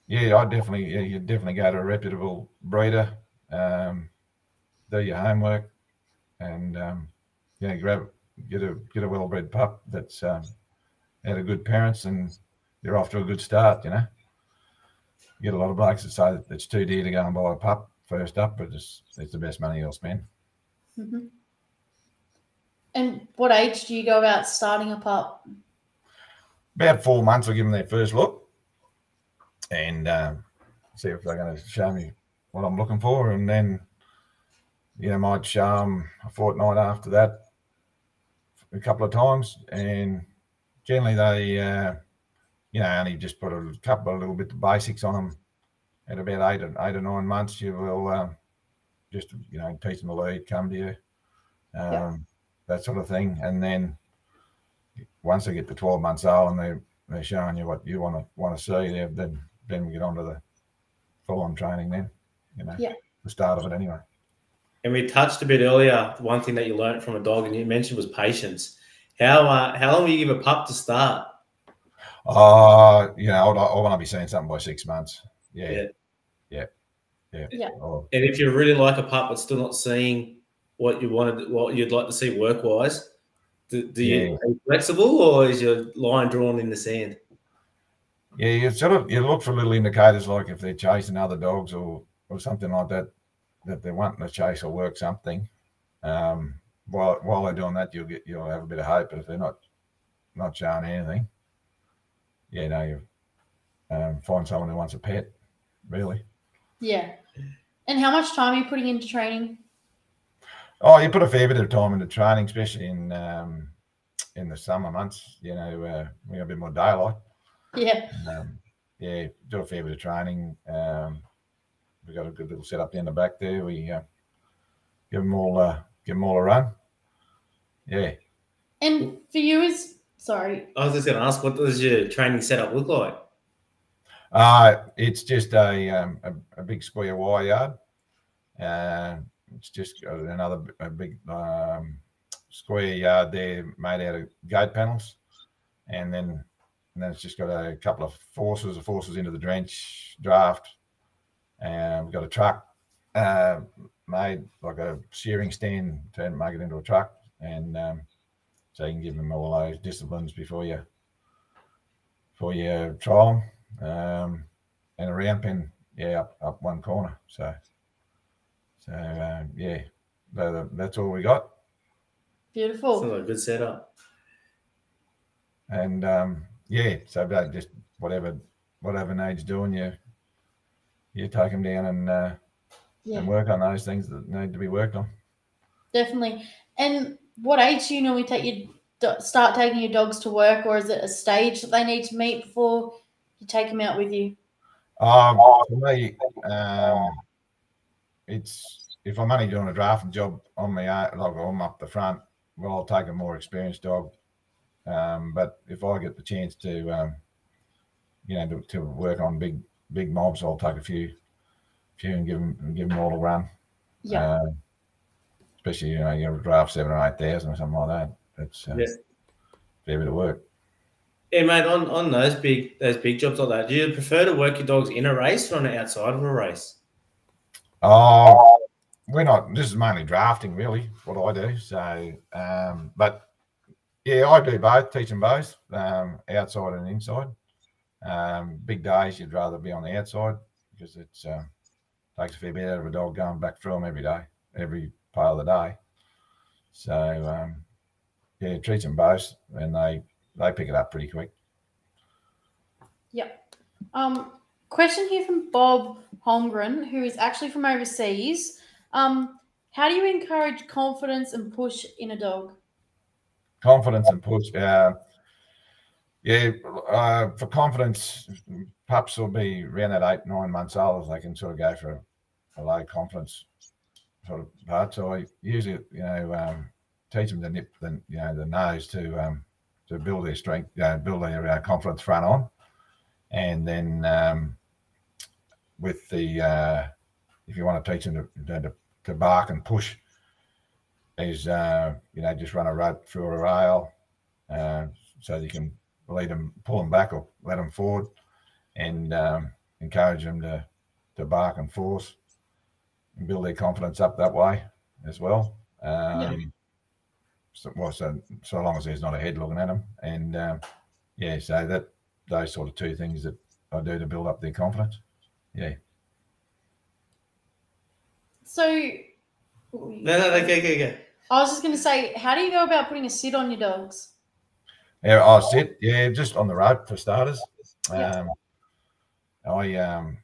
yeah, I definitely, yeah, you definitely go to a reputable breeder, um, do your homework, and um, yeah, grab get a get a well-bred pup that's um, had a good parents, and you're off to a good start. You know, you get a lot of blokes that say that it's too dear to go and buy a pup first up, but it's it's the best money you'll spend.
Hmm And what age do you go about starting a pup?
about four months, I'll give them their first look and um, see if they're going to show me what I'm looking for. And then, you know, might show them a fortnight after that a couple of times. And generally, they, uh, you know, only just put a couple of little bit of basics on them. At about eight or eight or nine months, you will um, just, you know, teach them the lead, come to you, um,
Yeah.
that sort of thing. And then once they get to 12 months old and they, they're showing you what you want to want to see, then then, then we get on to the full on training then, you know,
Yeah.
the start of it anyway.
And we touched a bit earlier. One thing that you learned from a dog, and you mentioned was patience. How uh, how long will you give a pup to start?
Uh, you know, I, I want to be seeing something by six months. Yeah.
Yeah.
Yeah. Yeah.
Yeah.
Oh,
And if you really like a pup but still not seeing what you wanted, what you'd like to see work wise, do, do you are you flexible or is your line drawn in the sand?
Yeah, you sort of you look for little indicators like if they're chasing other dogs or or something like that, that they're wanting to chase or work something. Um, while while they're doing that, you'll get you'll have a bit of hope. But if they're not not showing anything, yeah, no, you um, find someone who wants a pet, really.
Yeah. And how much time are you putting into training?
Oh, you put a fair bit of time into training, especially in um, in the summer months. You know, uh, we have a bit more daylight.
Yeah.
Um, yeah, do a fair bit of training. Um, we've got a good little setup in the back there. We uh, give them all uh, give them all a run. Yeah.
And for you is sorry,
I was just going to ask, what does your training setup look like?
Uh, it's just a, um, a, a big square wire yard. Uh, it's just another a big um, square yard there made out of gate panels. And then and then it's just got a couple of forces, of forces into the drench draft. And we've got a truck uh, made like a shearing stand to make it into a truck. And um, so you can give them all those disciplines before you before you trial them. Um, and a round pen, yeah, up, up one corner. So, so uh, yeah, tha- that's all we got.
beautiful.
Sounds like a good setup.
And um, yeah, so that just whatever whatever needs doing, you you take them down and uh,
Yeah,
and work on those things that need to be worked on.
definitely. And what age do you normally take your do- start taking your dogs to work, or is it a stage that they need to meet before you take them out with you?
Um, for me, um, it's if I'm only doing a drafting job on my own, like I'm up the front, well, I'll take a more experienced dog. Um, but if I get the chance to, um, you know, to, to work on big big mobs, I'll take a few, few and give them give them all a run.
Yeah,
Um, especially you know you draft seven or eight thousand or something like that. It's uh,
Yeah.
fair bit of work.
Yeah, mate. On, on those big those big jobs like that, do you prefer to work your dogs in a race or on the outside of a race?
Oh, we're not. This is mainly drafting, really, what I do. So, um, but yeah, I do both. Teach them both, um, outside and inside. Um, big days, you'd rather be on the outside because it's uh, takes a fair bit out of a dog going back through them every day, every part of the day. So, um, yeah, treat them both, and they they pick it up pretty quick.
Um, question here from Bob Holmgren, who is actually from overseas. Um, how do you encourage confidence and push in a dog?
confidence and push. Uh, yeah, uh, for confidence, pups will be around that eight, nine months old. If they can sort of go for a, a low confidence sort of part. So I usually, you know, um, teach them to nip the, you know, the nose to um, to build their strength, know, build their uh, confidence front on, and then um, with the uh, if you want to teach them to, to, to bark and push is uh, you know just run a rope through a rail uh, so you can lead them, pull them back or let them forward, and um, encourage them to to bark and force and build their confidence up that way as well. Um, so, well, so so long as there's not a head looking at them, and um, yeah, so that those sort of two things that I do to build up their confidence. Yeah.
So,
No, no, no, go, go, go.
I was just going to say, how do you go about putting a sit on your dogs?
Yeah, I sit. Yeah, just on the rope for starters.
Yeah.
Um, I um,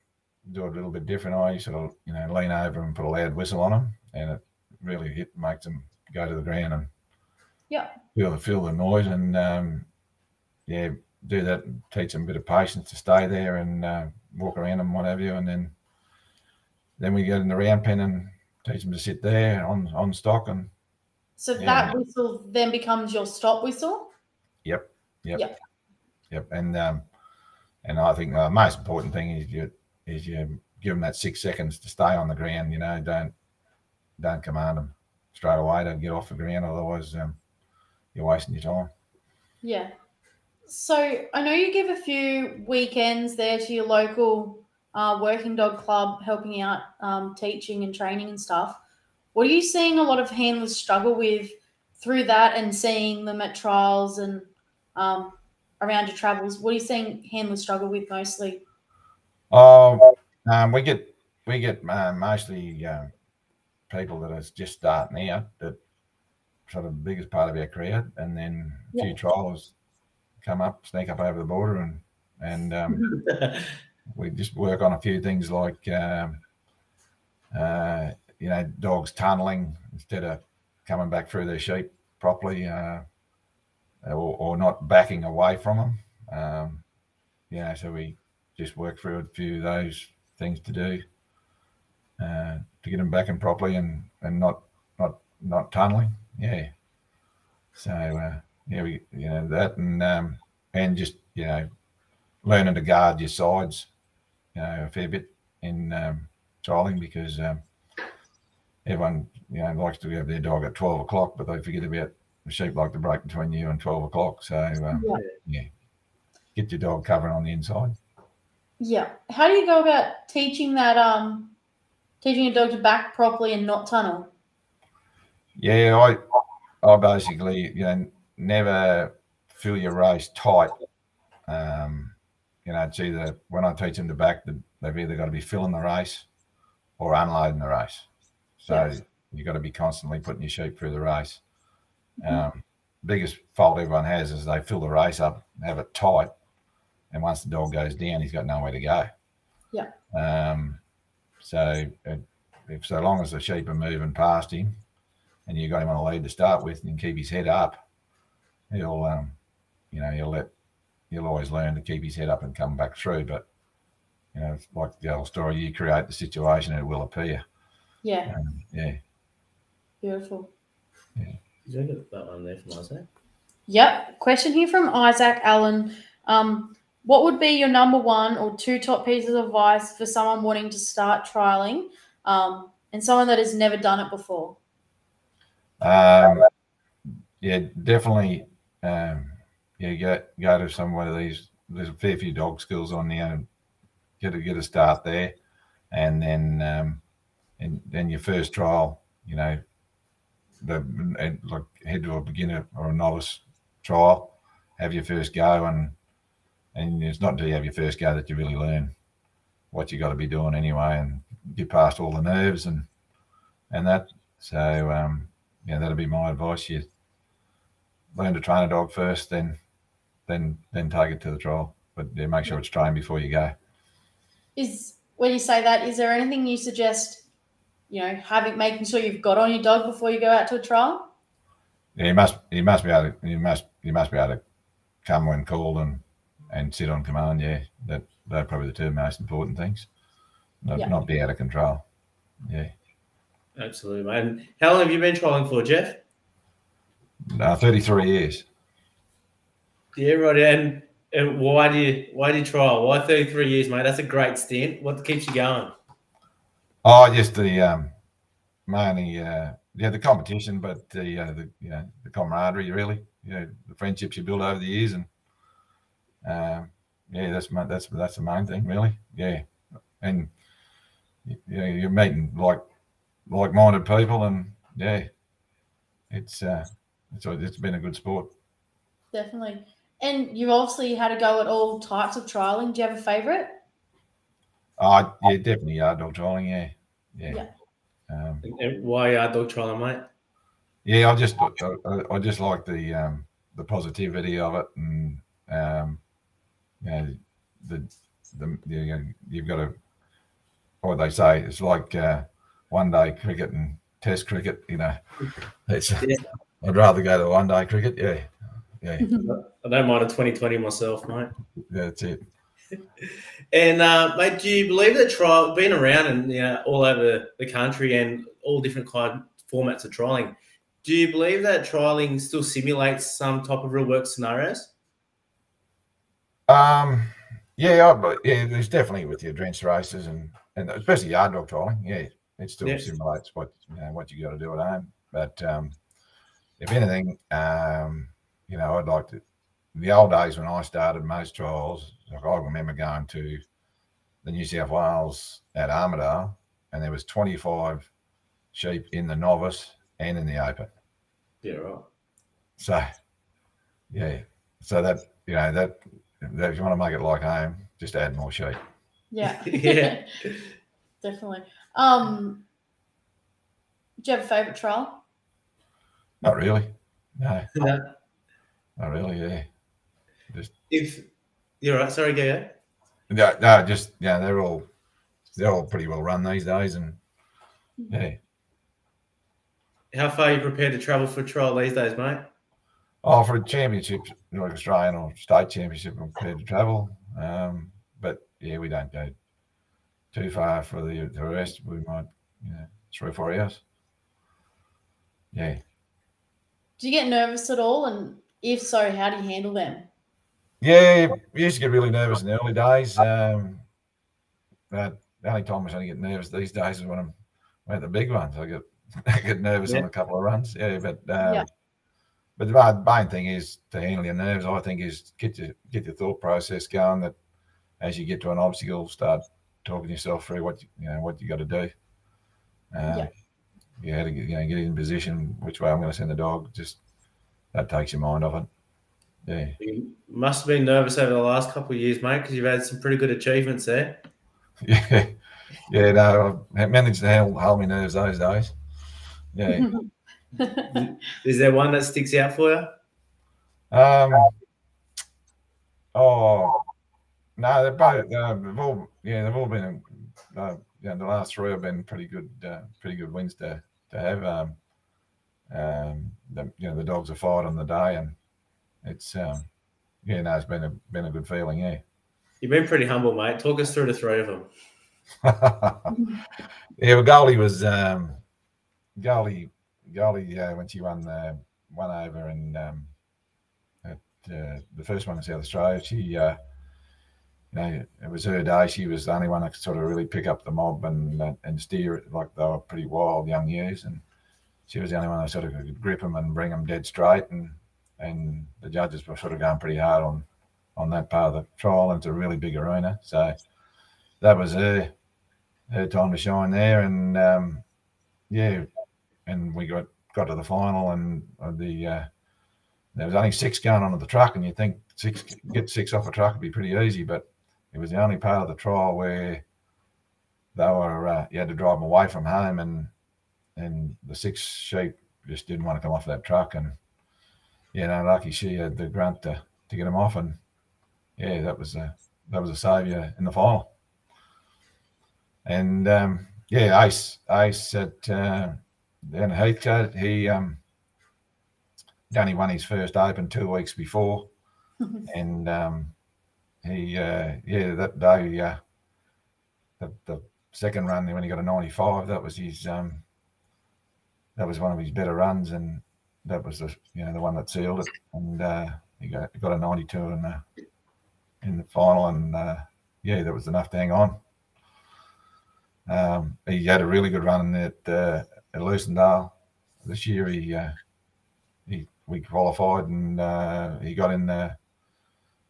do it a little bit different. I sort of you know lean over and put a loud whistle on them, and it really hit makes them go to the ground and
Yeah.
feel the feel the noise and um, yeah, do that. Teach them a bit of patience to stay there and uh, walk around and what have you, and then then we get in the round pen and teach them to sit there on on stock and
So
Yeah.
that whistle then becomes your stop whistle.
Yep. Yep.
Yep.
Yep. And um, and I think the most important thing is you is you give them that six seconds to stay on the ground. You know, don't don't command them straight away to get off the ground. Otherwise, um, you're wasting your time.
Yeah. So I know you give a few weekends there to your local uh, working dog club, helping out, um, teaching and training and stuff. What are you seeing a lot of handlers struggle with through that and seeing them at trials and um, around your travels, what are you seeing handlers struggle with mostly?
Oh, um, we get we get uh, mostly uh, people that are just starting out that sort of the biggest part of our crowd, and then a few
Yeah.
trialers come up, sneak up over the border, and and um, <laughs> we just work on a few things like um, uh, you know dogs tunneling instead of coming back through their sheep properly uh, or, or not backing away from them um, you know so we just work through a few of those things to do uh, to get them backing properly and and not not not tunneling yeah so uh, yeah we you know that and um, and just you know learning to guard your sides you know, a fair bit in um, trialing because um, everyone, you know, likes to have their dog at 12 o'clock, but they forget about the sheep like to break between you and 12 o'clock. So, um,
Yeah.
yeah, get your dog covered on the inside.
Yeah. How do you go about teaching that um teaching a dog to back properly and not tunnel?
Yeah, I, I basically, you know, never fill your race tight. Um, you know, it's either when I teach them to back, they've either got to be filling the race or unloading the race. So
Yes.
you've got to be constantly putting your sheep through the race.
Mhm.
Um, biggest fault everyone has is they fill the race up, have it tight, and once the dog goes down, he's got nowhere to go.
Yeah.
Um, so it, if so long as the sheep are moving past him, and you got him on a lead to start with, and keep his head up, he'll, um, you know, he'll let, he'll always learn to keep his head up and come back through. But you know, it's like the old story: you create the situation, it will appear.
Yeah,
Um, yeah.
beautiful.
Did I get that one there from Isaac?
Yep. Question here from Isaac Allen. Um, what would be your number one or two top pieces of advice for someone wanting to start trialing um, and someone that has never done it before?
Um, yeah, definitely. Um, yeah, go go to some of these. There's a fair few dog schools on there, and get a get a start there, and then um, and then your first trial, you know, the like head to a beginner or a novice trial, have your first go, and and it's not until you have your first go that you really learn what you got to be doing anyway, and get past all the nerves and and that. So um, yeah, that'd be my advice. You learn to train a dog first, then then then take it to the trial. But yeah, make sure it's trained before you go.
Is when you say that, is there anything you suggest? You know, having making sure you've got on your dog before you go out to a trial.
Yeah, you must you must be able to you must you must be able to come when called and and sit on command. Yeah, that they're probably the two most important things. Not,
Yeah.
not be out of control. Yeah,
Absolutely, mate. And how long have you been trialing for, Jeff?
no, thirty three years.
Yeah, right. And, and why do you why do you trial? Why 33 years, mate? That's a great stint. What keeps you going?
Oh, just the um, mainly uh, yeah the competition, but the uh, the you know the camaraderie really, you know the friendships you build over the years, and um, yeah, that's my, that's that's the main thing really. Yeah, and you know you're meeting like like minded people, and yeah, it's uh, it's it's been a good sport.
Definitely. And you've obviously had a go at all types of trialing. Do you have a favorite?
Oh, yeah, definitely yard dog trialing. Yeah, yeah.
Yeah.
Um,
And- and why are dog trialing, mate?
Yeah, I just I, I- I just like the um, the positivity of it, and um, you know the the you know, you've got to what they say it's like uh, one day cricket and Test cricket. You know, <laughs> it's
Yeah.
I'd rather go to one day cricket. Yeah, yeah, <laughs>
I don't mind a 2020 myself, mate.
yeah that's it. <laughs>
And uh, mate, do you believe that trial being around and you know, all over the country and all different kind formats of trialing? Do you believe that trialing still simulates some type of real work scenarios?
Um, yeah, I, yeah, there's definitely with your drenched races and and especially yard dog trialing. Yeah, it still
Yeah.
simulates what you know what you got to do at home. But um, if anything, um, you know, I'd like to. The old days when I started most trials, like I remember going to the New South Wales at Armidale, and there was 25 sheep in the novice and in the open.
Yeah, right.
So, yeah, so that you know that, that if you want to make it like home, just add more sheep.
Yeah. <laughs>
Yeah. <laughs>
Definitely. Um, do you have a favourite trial?
Not really. No,
No,
not really. Yeah.
if you're right, sorry, go. go.
No, no, just yeah, they're all they're all pretty well run these days, and yeah.
How far are you prepared to travel for a trial these days, mate?
Oh, for a championship, like Australian or state championship, I'm prepared to travel. Um, but yeah, we don't go too far for the, the rest. We might, you know, three or four hours. Yeah.
Do you get nervous at all? And if so, how do you handle them?
Yeah, we used to get really nervous in the early days. Um, but the only time I only get nervous these days is when I'm at the big ones. I get <laughs> I get nervous on a couple of runs. Yeah, but um,
Yeah.
but the main, main thing is to handle your nerves. I think is get your get your thought process going. That as you get to an obstacle, start talking yourself through what you, you know what you got to do. Um,
Yeah.
You had to get, you know get in position. Which way I'm going to send the dog? Just that takes your mind off it. Yeah.
You must have been nervous over the last couple of years, mate, because you've had some pretty good achievements there. <laughs>
Yeah, yeah. No, I managed to hold, hold my nerves those days. Yeah. <laughs>
Is there one that sticks out for you?
Um. Oh no, they're both. Uh, they've all. Yeah, they've all been. Uh, yeah, the last three have been pretty good. Uh, pretty good wins to to have. Um. Um. The, you know, the dogs are fired on the day, and it's. Um. Yeah, no, it's been a been a good feeling. Yeah.
You've been pretty humble, mate. Talk us through the three of them. <laughs>
yeah, well, Goldie was um, Goldie. Goldie uh, when she won uh, won over and um, at uh, the first one in South Australia, she uh, you know it was her day. She was the only one that could sort of really pick up the mob and uh, and steer it like they were pretty wild young ewes, and she was the only one that sort of could grip them and bring them dead straight. And and the judges were sort of going pretty hard on on that part of the trial, and it's a really big arena, so that was her her time to shine there, and um, yeah, and we got got to the final, and uh, the uh, there was only six going onto the truck, and you think six get six off a truck would be pretty easy, but it was the only part of the trial where they were uh, you had to drive them away from home, and and the six sheep just didn't want to come off that truck, and you know, lucky she had the grunt to to get them off, and yeah, that was a that was a saviour in the final. And um, yeah, Ace, Ace at uh, down at Heathcote, he um, only won his first Open two weeks before, <laughs> and um, he uh, yeah that day uh, the, the second run when he got a ninety five, that was his um, that was one of his better runs, and that was the you know the one that sealed it, and uh, he got he got a ninety two in the in the final, and uh, yeah, that was enough to hang on. Um, he had a really good run at uh, at Lucindale this year. He uh, he we qualified and uh, he got in the,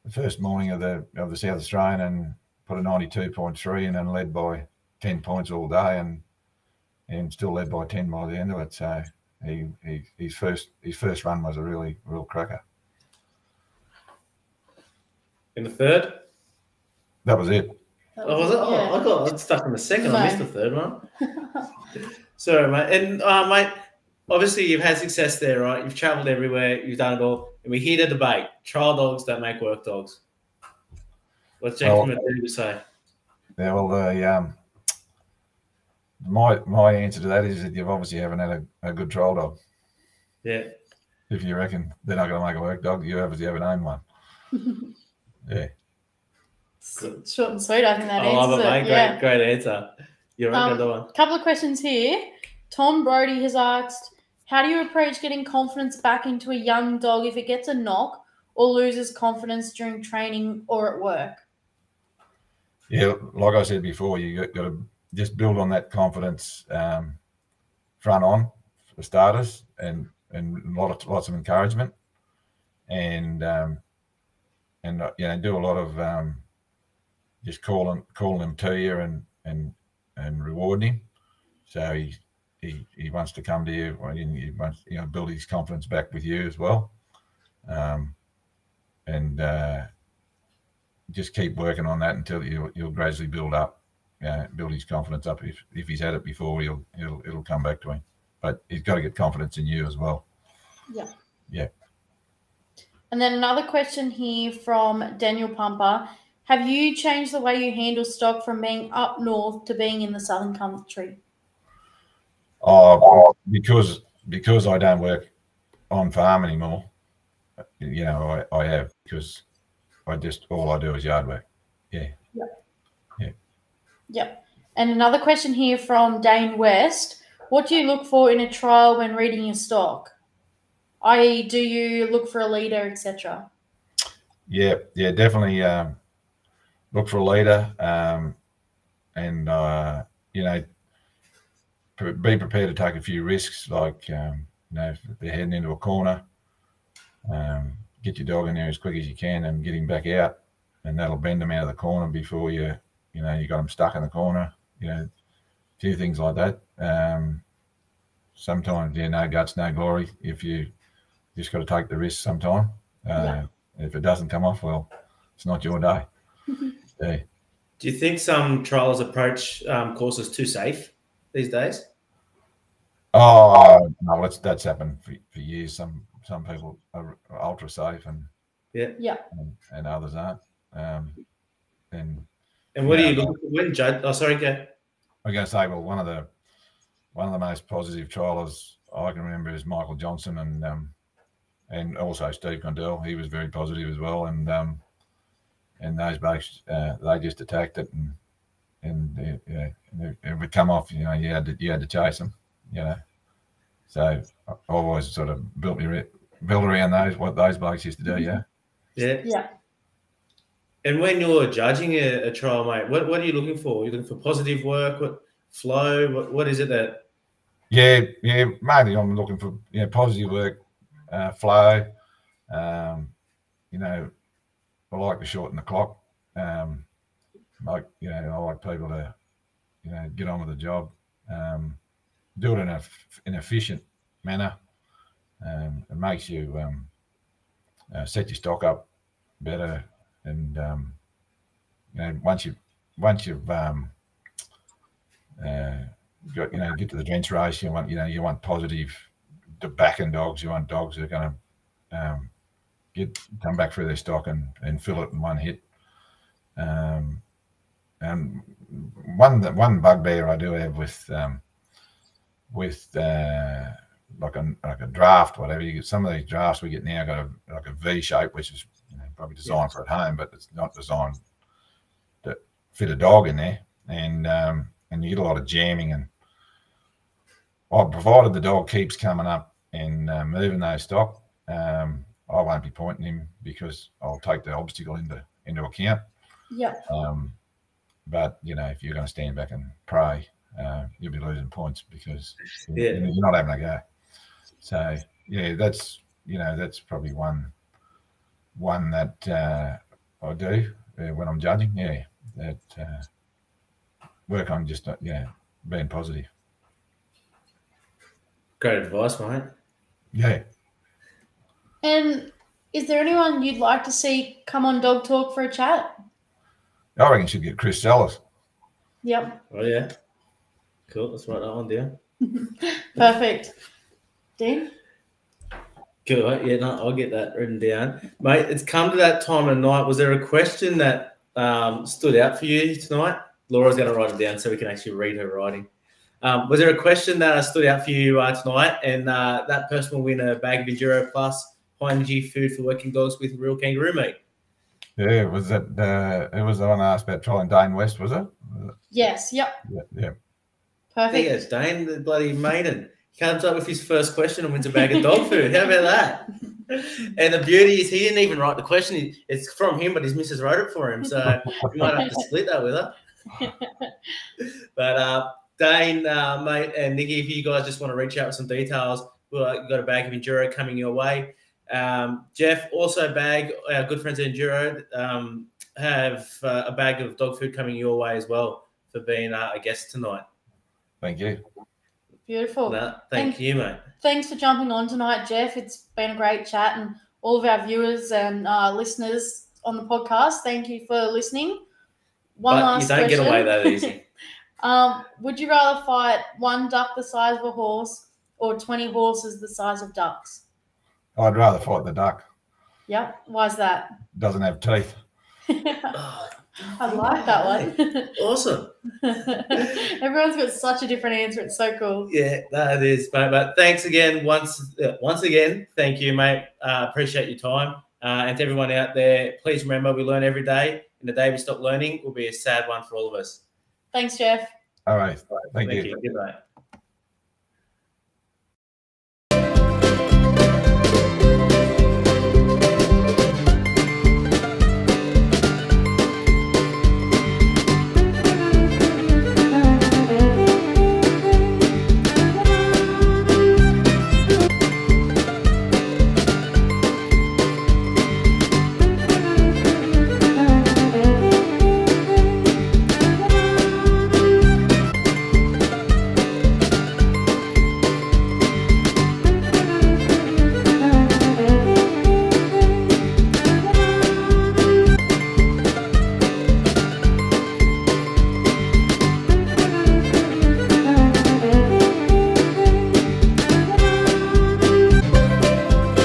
the first morning of the of the South Australian and put a ninety two point three and then led by ten points all day and and still led by ten by the end of it. So he, he his first his first run was a really real cracker.
In the third?
That was it.
That
Oh, was it?
yeah.
Oh, I got stuck in the second. I missed the third one. <laughs> Sorry, mate. And uh, mate, obviously you've had success there, right? You've travelled everywhere. You've done it all. And we hear the debate: trial dogs don't make work dogs. What's Jack
Well-
McDougall say?
Yeah, well, the um, my my answer to that is that you've obviously haven't had a, a good trial dog.
Yeah.
If you reckon they're not going to make a work dog, you obviously haven't owned one. <laughs> Yeah.
Short and sweet. I think that
I love
answers
it,
it.
mate. Great,
Yeah.
great answer. You're right,
Um,
another one.
Couple of questions here. Tom Brody has asked, "How do you approach getting confidence back into a young dog if it gets a knock or loses confidence during training or at work?"
Yeah, like I said before, you got, got to just build on that confidence um, front on for starters, and and a lot of lots of encouragement, and um, and uh, you know do a lot of um, just calling calling him to you and and and rewarding him, so he he, he wants to come to you, or he he wants you know build his confidence back with you as well. Um, and uh, just keep working on that until you'll, you'll gradually build up, yeah, build his confidence up. If if he's had it before, he'll it'll it'll come back to him. But he's got to get confidence in you as well.
Yeah.
Yeah.
And then another question here from Daniel Pumper. Have you changed the way you handle stock from being up north to being in the southern country?
Oh, because because I don't work on farm anymore. You know, I, I have because I just all I do is yard work. Yeah. Yeah. Yeah.
Yep. And another question here from Dane West. What do you look for in a trial when reading your stock? I.e., do you look for a leader, etc.?
Yeah, yeah, definitely. Um, look for a leader, um, and uh, you know, be prepared to take a few risks. Like um, you know, if they're heading into a corner, um, get your dog in there as quick as you can and get him back out, and that'll bend them out of the corner before you, you know, you got them stuck in the corner. You know, a few things like that. Um, sometimes, yeah, no guts, no glory. If you just got to take the risk sometime. Uh, If it doesn't come off, well, it's not your day. <laughs> yeah.
Do you think some trials approach um, courses too safe these days?
Oh no, that's that's happened for, for years. Some some people are ultra safe and
Yeah.
Yeah.
and, and others aren't. Um, and
And what
Yeah.
are you looking for when judge? Oh, sorry, go.
I'm going to say, well, one of the one of the most positive trialers I can remember is Michael Johnson and um, and also Steve Condell. He was very positive as well, and um, and those blokes uh, they just attacked it and and yeah, it, it would come off. You know, you had to you had to chase them. You know, so I've always sort of built me built around those what those blokes used to do. Yeah.
Yeah.
Yeah.
And when you're judging a, a trial, mate, what, what are you looking for? You're looking for positive work, what flow? What, what is it that?
Yeah, yeah. Mainly, I'm looking for you know positive work, uh, flow. Um, you know, I like to shorten the clock. Um, like you know, I like people to you know get on with the job, um, do it in a an efficient manner. Um, it makes you um, uh, set your stock up better, and um, you know once you once you've um, uh, got, you know, get to the drench race. You want, you know, you want positive backing dogs. You want dogs that are going to um, get come back through their stock and, and fill it in one hit. Um, and one one bugbear I do have with um, with uh, like a like a draft, whatever you get. Some of these drafts we get now got a like a V shape, which is you know, probably designed for at home, but it's not designed to fit a dog in there. And um, and you get a lot of jamming and well, provided the dog keeps coming up and uh, moving those stock, um, I won't be pointing him because I'll take the obstacle into into account.
Yeah.
Um, but you know, if you're going to stand back and pray, uh, you'll be losing points because
Yeah.
you're you're not having a go. So yeah, that's you know that's probably one one that uh, I do uh, when I'm judging. Yeah, that uh, work on just uh, yeah being positive.
Great advice, mate.
Yeah.
And is there anyone you'd like to see come on Dog Talk for a chat?
I reckon you should get Chris Sellers.
Yep.
Oh, yeah. Cool. Let's write that one down. <laughs>
Perfect. Dean?
Good. mate. Yeah, no, I'll get that written down. Mate, it's come to that time of night. Was there a question that um, stood out for you tonight? Laura's going to write it down so we can actually read her writing. Um, was there a question that stood out for you uh, tonight? And uh, that person will win a bag of Enduro Plus high energy food for working dogs with real kangaroo meat.
Yeah, was it? Uh, it was the one I asked about trying Dane West, was it?
Yes. Yep.
Yeah, yeah.
Perfect.
Yes, Dane, the bloody maiden. Comes up with his first question and wins a bag of dog food. How about that? And the beauty is he didn't even write the question. It's from him, but his missus wrote it for him. So you might have to split that with her. <laughs> But uh, Dane, uh, mate, and Nikki, if you guys just want to reach out with some details, well, you've got a bag of Enduro coming your way. Um, Jeff, also bag, our good friends at Enduro, um, have uh, a bag of dog food coming your way as well for being uh, a guest tonight.
Thank you.
Beautiful.
No, thank
Thank-
you, mate.
Thanks for jumping on tonight, Jeff. It's been a great chat, and all of our viewers and uh, listeners on the podcast. Thank you for listening. One
but
last
you don't
question.
get away that easy. <laughs>
um, would you rather fight one duck the size of a horse or 20 horses the size of ducks?
I'd rather fight the duck.
Yep. Why's that?
Doesn't have teeth.
Oh, <laughs>
I like that one. <laughs>
awesome. <laughs>
Everyone's got such a different answer. It's so cool.
Yeah, that is, mate. But thanks again, once uh, once again, thank you, mate. Uh, appreciate your time. Uh, and to everyone out there, please remember we learn every day. And the day we stop learning will be a sad one for all of us.
Thanks, Jeff.
All right. Thank,
Thank
you.
you. Good night.